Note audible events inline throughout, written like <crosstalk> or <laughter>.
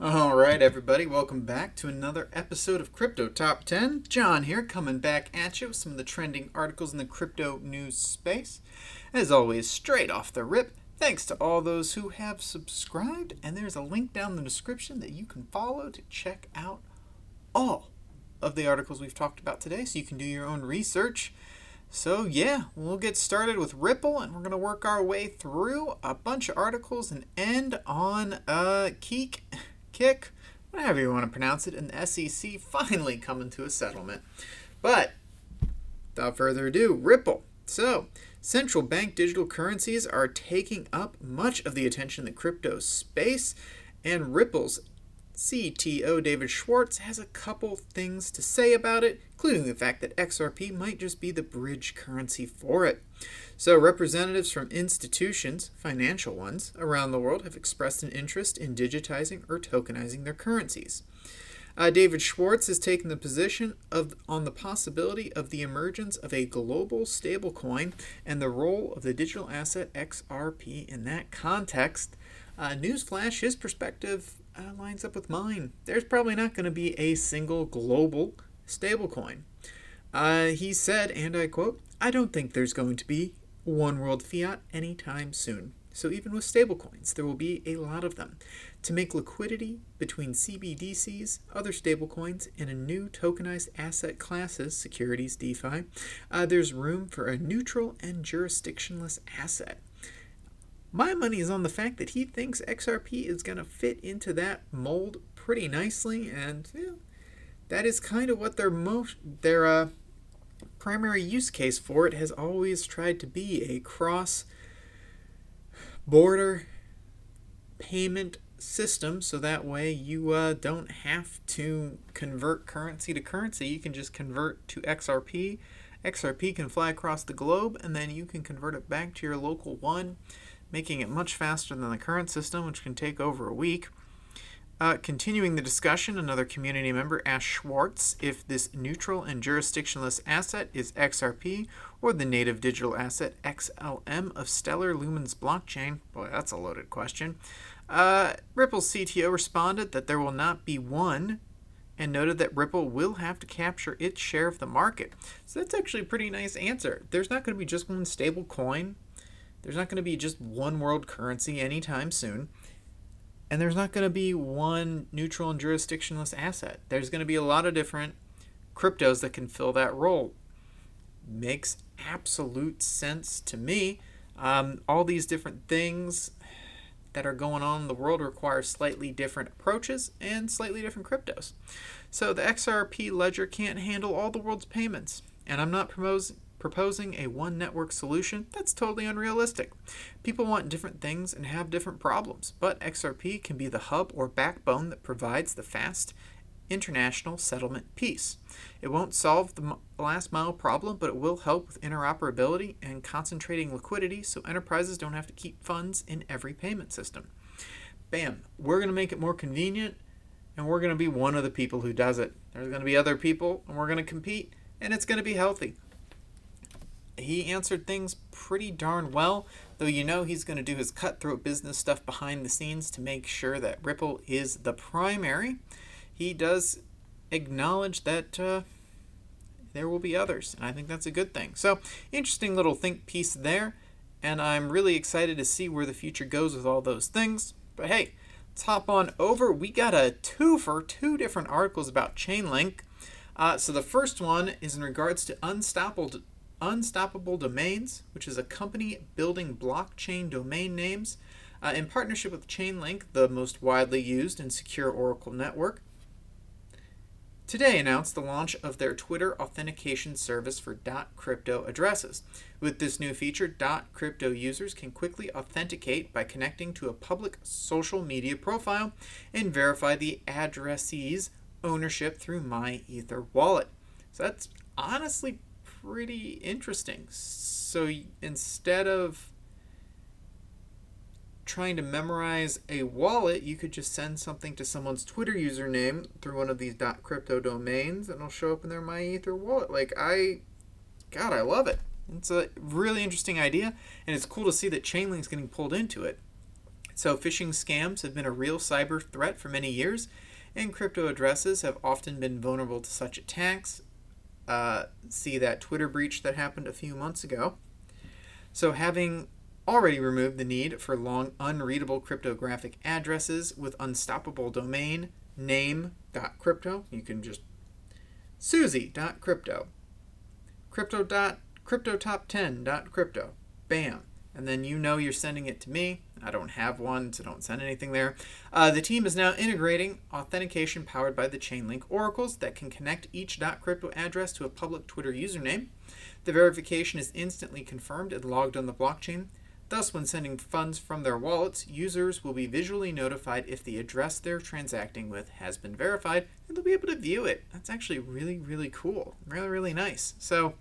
All right, everybody, welcome back to another episode of Crypto Top 10. John here, coming back at you with some of the trending articles in the crypto news space. As always, straight off the rip, thanks to all those who have subscribed, and there's a link down in the description that you can follow to check out all of the articles we've talked about today so you can do your own research. So, yeah, we'll get started with Ripple and we're going to work our way through a bunch of articles and end on uh, Keek Kik, whatever you want to pronounce it, and the SEC finally coming to a settlement. But without further ado, Ripple. So, central bank digital currencies are taking up much of the attention in the crypto space, and Ripple's CTO David Schwartz has a couple things to say about it, including the fact that XRP might just be the bridge currency for it. So, representatives from institutions, financial ones, around the world have expressed an interest in digitizing or tokenizing their currencies. Uh, David Schwartz has taken the position of on the possibility of the emergence of a global stablecoin and the role of the digital asset XRP in that context. Uh, newsflash: his perspective uh, lines up with mine. There's probably not going to be a single global stablecoin. Uh, he said, and I quote, I don't think there's going to be one world fiat anytime soon. So even with stablecoins, there will be a lot of them. To make liquidity between CBDCs, other stablecoins, and a new tokenized asset classes, securities, DeFi, uh, there's room for a neutral and jurisdictionless asset. My money is on the fact that he thinks XRP is going to fit into that mold pretty nicely, and yeah, that is kind of what their most their uh, primary use case for it has always tried to be a cross border payment system. So that way you uh, don't have to convert currency to currency. You can just convert to xrp xrp can fly across the globe and then you can convert it back to your local one making it much faster than the current system which can take over a week uh, continuing the discussion, another community member asked Schwartz if this neutral and jurisdictionless asset is XRP or the native digital asset XLM of Stellar Lumens blockchain. Boy, that's a loaded question. Uh, Ripple's CTO responded that there will not be one and noted that Ripple will have to capture its share of the market. So that's actually a pretty nice answer. There's not going to be just one stable coin. There's not going to be just one world currency anytime soon. And there's not going to be one neutral and jurisdictionless asset. There's going to be a lot of different cryptos that can fill that role. Makes absolute sense to me. Um, all these different things that are going on in the world require slightly different approaches and slightly different cryptos. So the XRP ledger can't handle all the world's payments. And I'm not proposing proposing a one network solution, that's totally unrealistic. People want different things and have different problems, but XRP can be the hub or backbone that provides the fast international settlement piece. It won't solve the last mile problem, but it will help with interoperability and concentrating liquidity so enterprises don't have to keep funds in every payment system. Bam, we're going to make it more convenient and we're going to be one of the people who does it. There's going to be other people and we're going to compete and it's going to be healthy he answered things pretty darn well, though you know he's going to do his cutthroat business stuff behind the scenes to make sure that Ripple is the primary. He does acknowledge that uh, there will be others, and I think that's a good thing. So, interesting little think piece there, and I'm really excited to see where the future goes with all those things. But hey, let's hop on over. We got a two for two different articles about Chainlink. Uh, so the first one is in regards to unstoppable Unstoppable Domains, which is a company building blockchain domain names uh, in partnership with Chainlink, the most widely used and secure Oracle network. Today announced the launch of their Twitter authentication service for .crypto addresses. With this new feature, .crypto users can quickly authenticate by connecting to a public social media profile and verify the addressee's ownership through MyEtherWallet. So that's honestly pretty interesting. So instead of trying to memorize a wallet, you could just send something to someone's Twitter username through one of these .crypto domains, and it'll show up in their MyEtherWallet. Like I, God, I love it. It's a really interesting idea, and it's cool to see that Chainlink's getting pulled into it. So, phishing scams have been a real cyber threat for many years, and crypto addresses have often been vulnerable to such attacks. Uh, see that Twitter breach that happened a few months ago. So, having already removed the need for long, unreadable cryptographic addresses with unstoppable domain name.crypto, you can just Susie.crypto, crypto. cryptotop10.crypto, bam and then you know you're sending it to me. I don't have one, so don't send anything there. Uh, the team is now integrating authentication powered by the Chainlink oracles that can connect each .crypto address to a public Twitter username. The verification is instantly confirmed and logged on the blockchain. Thus, when sending funds from their wallets, users will be visually notified if the address they're transacting with has been verified, and they'll be able to view it. That's actually really, really cool. Really, really nice. So,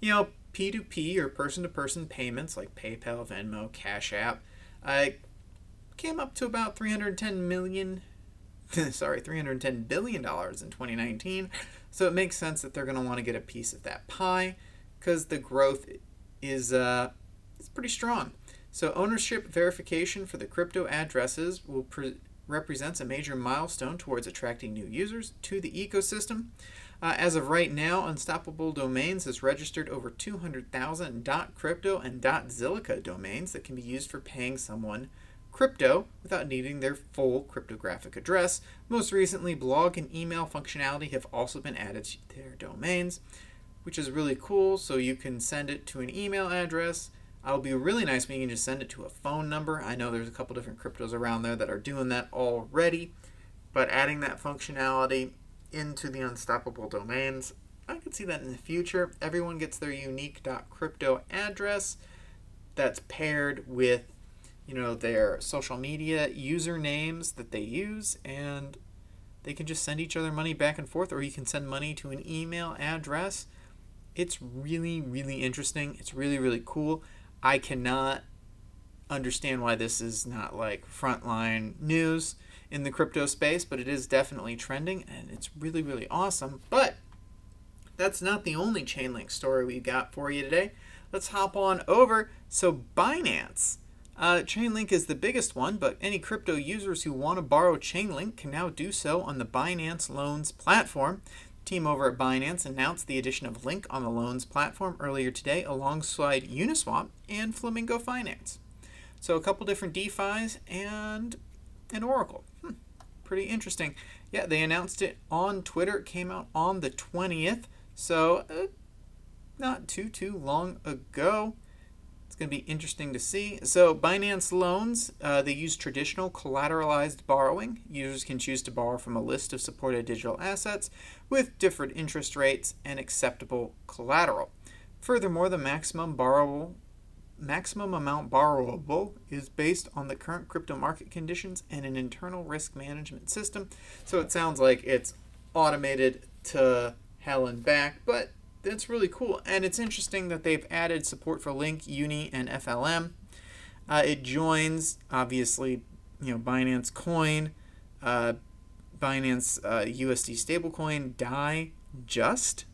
you know, P2P or person to person payments like PayPal, Venmo, Cash App uh, came up to about 310 million <laughs> sorry, 310 billion dollars in 2019. So it makes sense that they're going to want to get a piece of that pie cuz the growth is uh is pretty strong. So ownership verification for the crypto addresses will pre- represents a major milestone towards attracting new users to the ecosystem. Uh, as of right now, Unstoppable Domains has registered over 200,000 .crypto and .zilliqa domains that can be used for paying someone crypto without needing their full cryptographic address. Most recently, blog and email functionality have also been added to their domains, which is really cool. So you can send it to an email address. It'll be really nice when you can just send it to a phone number. I know there's a couple different cryptos around there that are doing that already, but adding that functionality into the unstoppable domains. I could see that in the future. Everyone gets their unique .crypto address that's paired with you know their social media usernames that they use and they can just send each other money back and forth or you can send money to an email address. It's really really interesting. It's really really cool. I cannot understand why this is not like frontline news in the crypto space, but it is definitely trending and it's really, really awesome. But that's not the only Chainlink story we've got for you today. Let's hop on over. So, Binance. Uh, Chainlink is the biggest one, but any crypto users who want to borrow Chainlink can now do so on the Binance Loans platform. The team over at Binance announced the addition of Link on the Loans platform earlier today alongside Uniswap and Flamingo Finance. So, a couple different DeFi's and an Oracle pretty interesting. Yeah, they announced it on Twitter. It came out on the 20th, so uh, not too, too long ago. It's going to be interesting to see. So, Binance loans, uh, they use traditional collateralized borrowing. Users can choose to borrow from a list of supported digital assets with different interest rates and acceptable collateral. Furthermore, the maximum borrowable maximum amount borrowable is based on the current crypto market conditions and an internal risk management system. So it sounds like it's automated to hell and back, but that's really cool. And it's interesting that they've added support for Link, Uni, and FLM. Uh, it joins, obviously, you know, Binance Coin, uh, Binance uh, USD stablecoin, DAI, Just,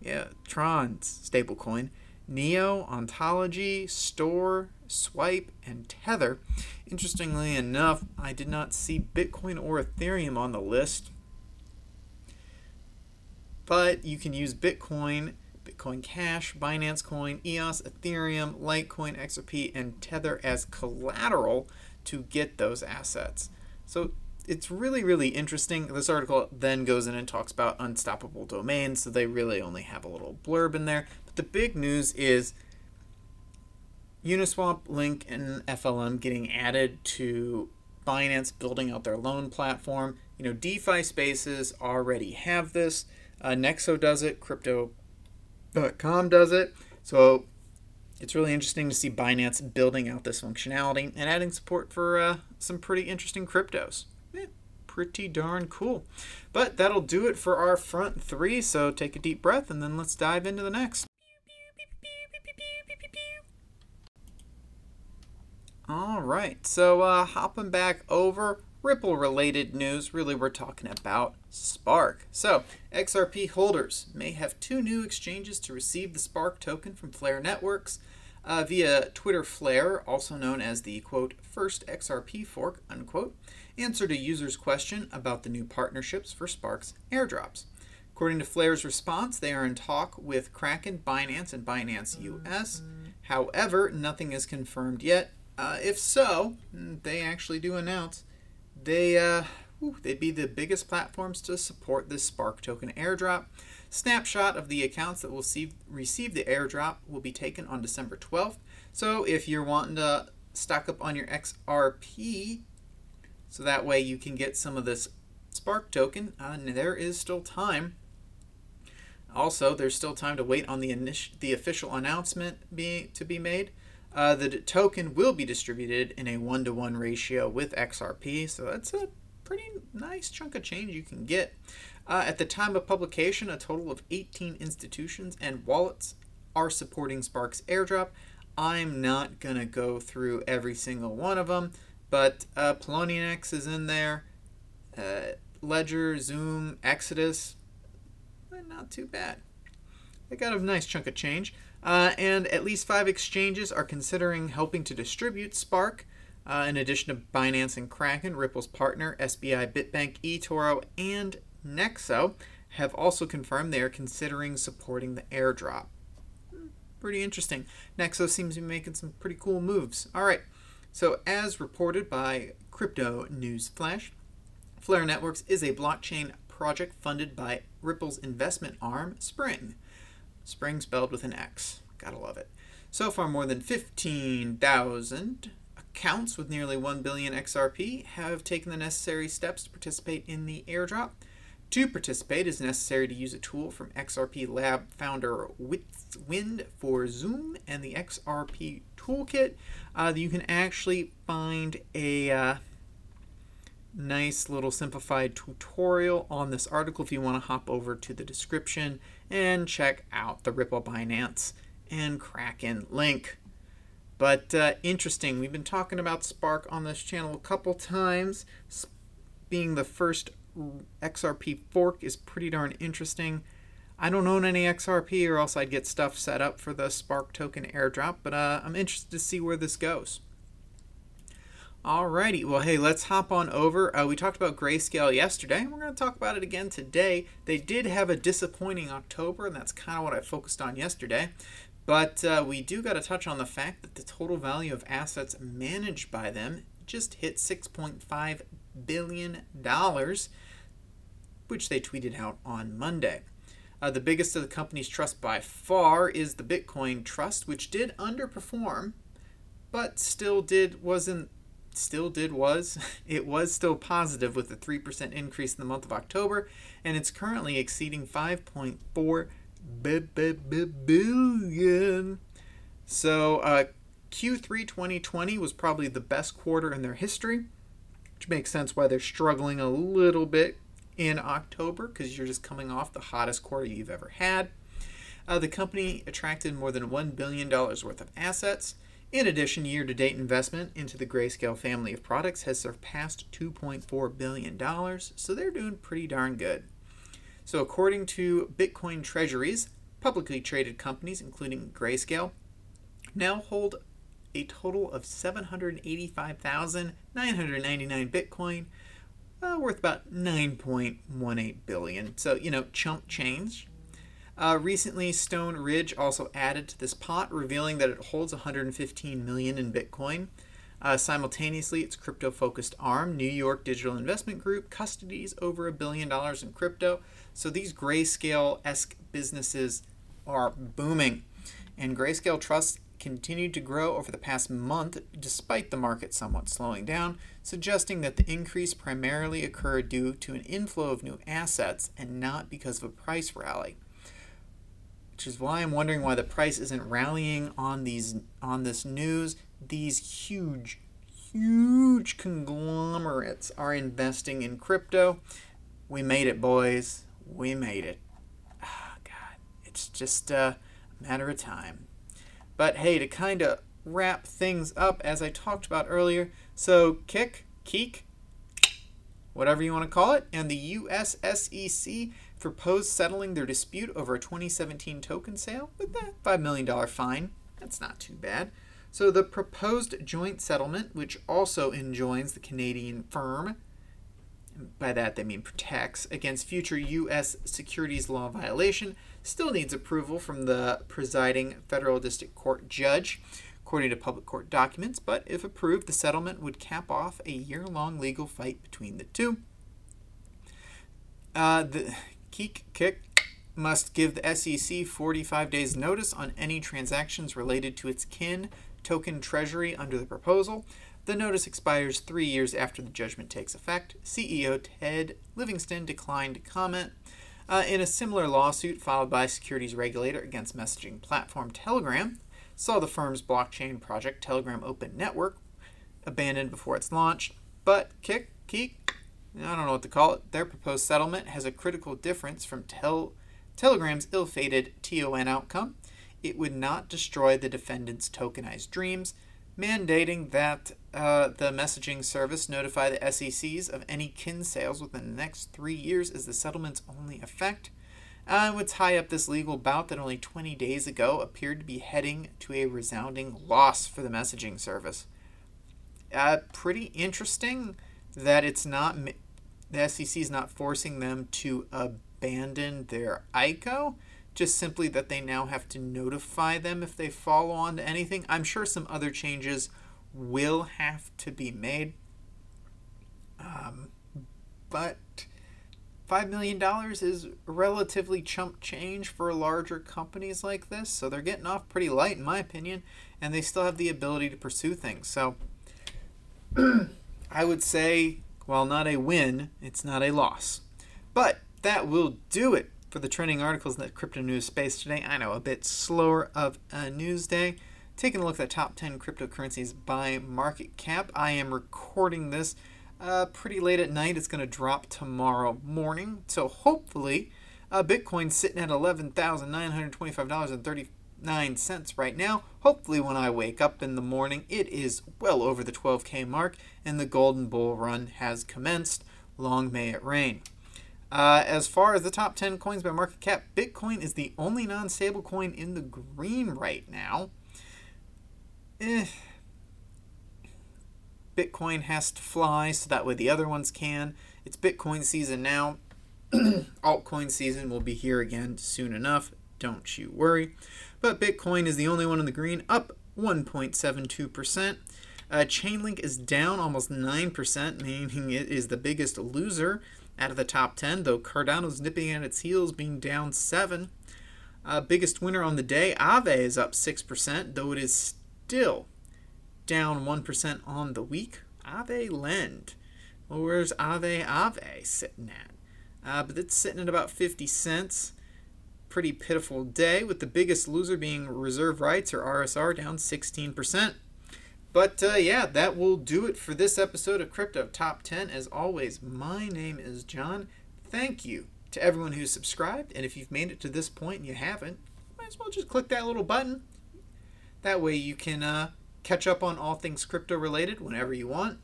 yeah, Tron's stablecoin, Neo, Ontology, Store, Swipe, and Tether. Interestingly enough, I did not see Bitcoin or Ethereum on the list, but you can use Bitcoin, Bitcoin Cash, Binance Coin, EOS, Ethereum, Litecoin, XRP, and Tether as collateral to get those assets. So it's really, really interesting. This article then goes in and talks about unstoppable domains, so they really only have a little blurb in there But the big news is Uniswap, Link, and FLM getting added to Binance building out their loan platform. You know, DeFi spaces already have this. Uh, Nexo does it. Crypto.com does it. So it's really interesting to see Binance building out this functionality and adding support for uh, some pretty interesting cryptos. Pretty darn cool. But that'll do it for our front three. So take a deep breath and then let's dive into the next. All right, so uh, hopping back over Ripple related news, really, we're talking about Spark. So, XRP holders may have two new exchanges to receive the Spark token from Flare Networks. uh, via Twitter Flare, also known as the quote first XRP fork unquote, answered a user's question about the new partnerships for Spark's airdrops. According to Flare's response, they are in talk with Kraken, Binance, and Binance US. However, nothing is confirmed yet. Uh, if so, they actually do announce they uh, whew, they'd be the biggest platforms to support this Spark token airdrop. Snapshot of the accounts that will see, receive the airdrop will be taken on December 12th. So if you're wanting to stock up on your XRP, so that way you can get some of this Spark token, uh, there is still time. Also, there's still time to wait on the init- the official announcement being to be made. Uh, the token will be distributed in a one to one ratio with XRP, so that's a pretty nice chunk of change you can get. Uh, at the time of publication, a total of 18 institutions and wallets are supporting Spark's airdrop. I'm not going to go through every single one of them, but uh, Poloniex is in there, uh, Ledger, XUMM, Exodus, eh, not too bad. They got a nice chunk of change. Uh, and at least five exchanges are considering helping to distribute Spark. Uh, in addition to Binance and Kraken, Ripple's partner, SBI, Bitbank, eToro, and Nexo, have also confirmed they are considering supporting the airdrop. Hmm, pretty interesting. Nexo seems to be making some pretty cool moves. All right, so as reported by Crypto News Flash, Flare Networks is a blockchain project funded by Ripple's investment arm, Xpring. Spring spelled with an X. Gotta love it. So far, more than 15,000 accounts with nearly 1 billion XRP have taken the necessary steps to participate in the airdrop. To participate, is necessary to use a tool from XRP Lab founder Wind for XUMM and the XRP Toolkit. Uh, you can actually find a uh, nice little simplified tutorial on this article if you want to hop over to the description and check out the Ripple Binance and Kraken link. But uh, interesting, we've been talking about Spark on this channel a couple times. Being the first XRP fork is pretty darn interesting. I don't own any XRP or else I'd get stuff set up for the Spark token airdrop, but uh, I'm interested to see where this goes. Alrighty, well, hey, let's hop on over. Uh, we talked about Grayscale yesterday, and we're going to talk about it again today. They did have a disappointing October, and that's kind of what I focused on yesterday. But uh, we do got to touch on the fact that the total value of assets managed by them just hit $6.5 billion, which they tweeted out on Monday. Uh, the biggest of the company's trust by far is the Bitcoin Trust, which did underperform, but still did wasn't still did was <laughs> it was still positive with a 3% increase in the month of October and it's currently exceeding 5.4 billion. So uh, Q3 2020 was probably the best quarter in their history, which makes sense why they're struggling a little bit in October because you're just coming off the hottest quarter you've ever had. Uh, the company attracted more than $1 billion worth of assets in addition, year to date investment into the Grayscale family of products has surpassed $2.4 billion, so they're doing pretty darn good. So, according to Bitcoin treasuries, publicly traded companies, including Grayscale, now hold a total of 785,999 Bitcoin, uh, worth about 9.18 billion. So, you know, chump change. Uh, recently, Stone Ridge also added to this pot, revealing that it holds 115 million in Bitcoin. Uh, simultaneously, its crypto-focused arm, New York Digital Investment Group, custodies over a billion dollars in crypto. So these grayscale-esque businesses are booming, and Grayscale Trust continued to grow over the past month despite the market somewhat slowing down, suggesting that the increase primarily occurred due to an inflow of new assets and not because of a price rally which is why I'm wondering why the price isn't rallying on these on this news. These huge, huge conglomerates are investing in crypto. We made it, boys. We made it. Oh, God, it's just a matter of time. But hey, to kind of wrap things up, as I talked about earlier, so Kik, Keek, whatever you want to call it, and the USSEC proposed settling their dispute over a 2017 token sale with that $5 million fine. That's not too bad. So the proposed joint settlement, which also enjoins the Canadian firm, by that they mean protects, against future U.S. securities law violation, still needs approval from the presiding federal district court judge, according to public court documents. But if approved, the settlement would cap off a year long legal fight between the two. Uh, the Keek Kik must give the SEC 45 days notice on any transactions related to its kin token treasury under the proposal. The notice expires three years after the judgment takes effect. CEO Ted Livingston declined to comment. Uh, in a similar lawsuit filed by securities regulator against messaging platform Telegram, saw the firm's blockchain project Telegram Open Network abandoned before its launch. But Kik, Keek, I don't know what to call it, their proposed settlement has a critical difference from Tel- Telegram's ill fated TON outcome. It would not destroy the defendant's tokenized dreams, mandating that uh, the messaging service notify the SECs of any kin sales within the next three years is the settlement's only effect. Uh, would tie up this legal bout that only 20 days ago appeared to be heading to a resounding loss for the messaging service. Uh, pretty interesting that it's not the SEC is not forcing them to abandon their ICO, just simply that they now have to notify them if they follow on to anything. I'm sure some other changes will have to be made. Um, but $5 million is relatively chump change for larger companies like this, so they're getting off pretty light, in my opinion, and they still have the ability to pursue things. So <clears throat> I would say, while not a win, it's not a loss. But that will do it for the trending articles in the crypto news space today. I know a bit slower of a news day. Taking a look at the top 10 cryptocurrencies by market cap. I am recording this uh, pretty late at night. It's going to drop tomorrow morning. So hopefully, uh, Bitcoin's sitting at $11,925.39 right now. Hopefully, when I wake up in the morning, it is well over the 12K mark and the golden bull run has commenced. Long may it rain. Uh, as far as the top 10 coins by market cap, Bitcoin is the only non stable coin in the green right now eh, Bitcoin has to fly so that way the other ones can. It's Bitcoin season now. <clears throat> Altcoin season will be here again soon enough. Don't you worry. But Bitcoin is the only one in the green, up 1.72%. Uh, Chainlink is down almost 9%, meaning it is the biggest loser out of the top 10, though Cardano's nipping at its heels, being down 7 uh, Biggest winner on the day, Aave, is up 6%, though it is still down 1% on the week. Aave Lend. Well, where's Aave Aave sitting at? Uh, but it's sitting at about 50 cents. Pretty pitiful day, with the biggest loser being reserve rights or RSR down 16%. But uh, yeah, that will do it for this episode of Crypto Top 10. As always, my name is John. Thank you to everyone who's subscribed. And if you've made it to this point and you haven't, you might as well just click that little button that way you can uh, catch up on all things crypto related whenever you want.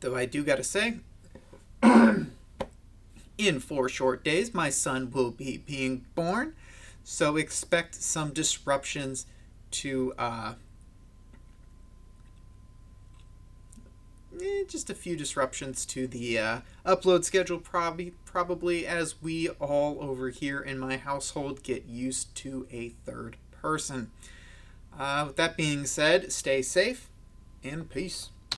Though I do gotta say, <coughs> in four short days, my son will be being born. So expect some disruptions to uh, eh, just a few disruptions to the uh, upload schedule, probably probably as we all over here in my household get used to a third person. Uh, with that being said, stay safe and peace.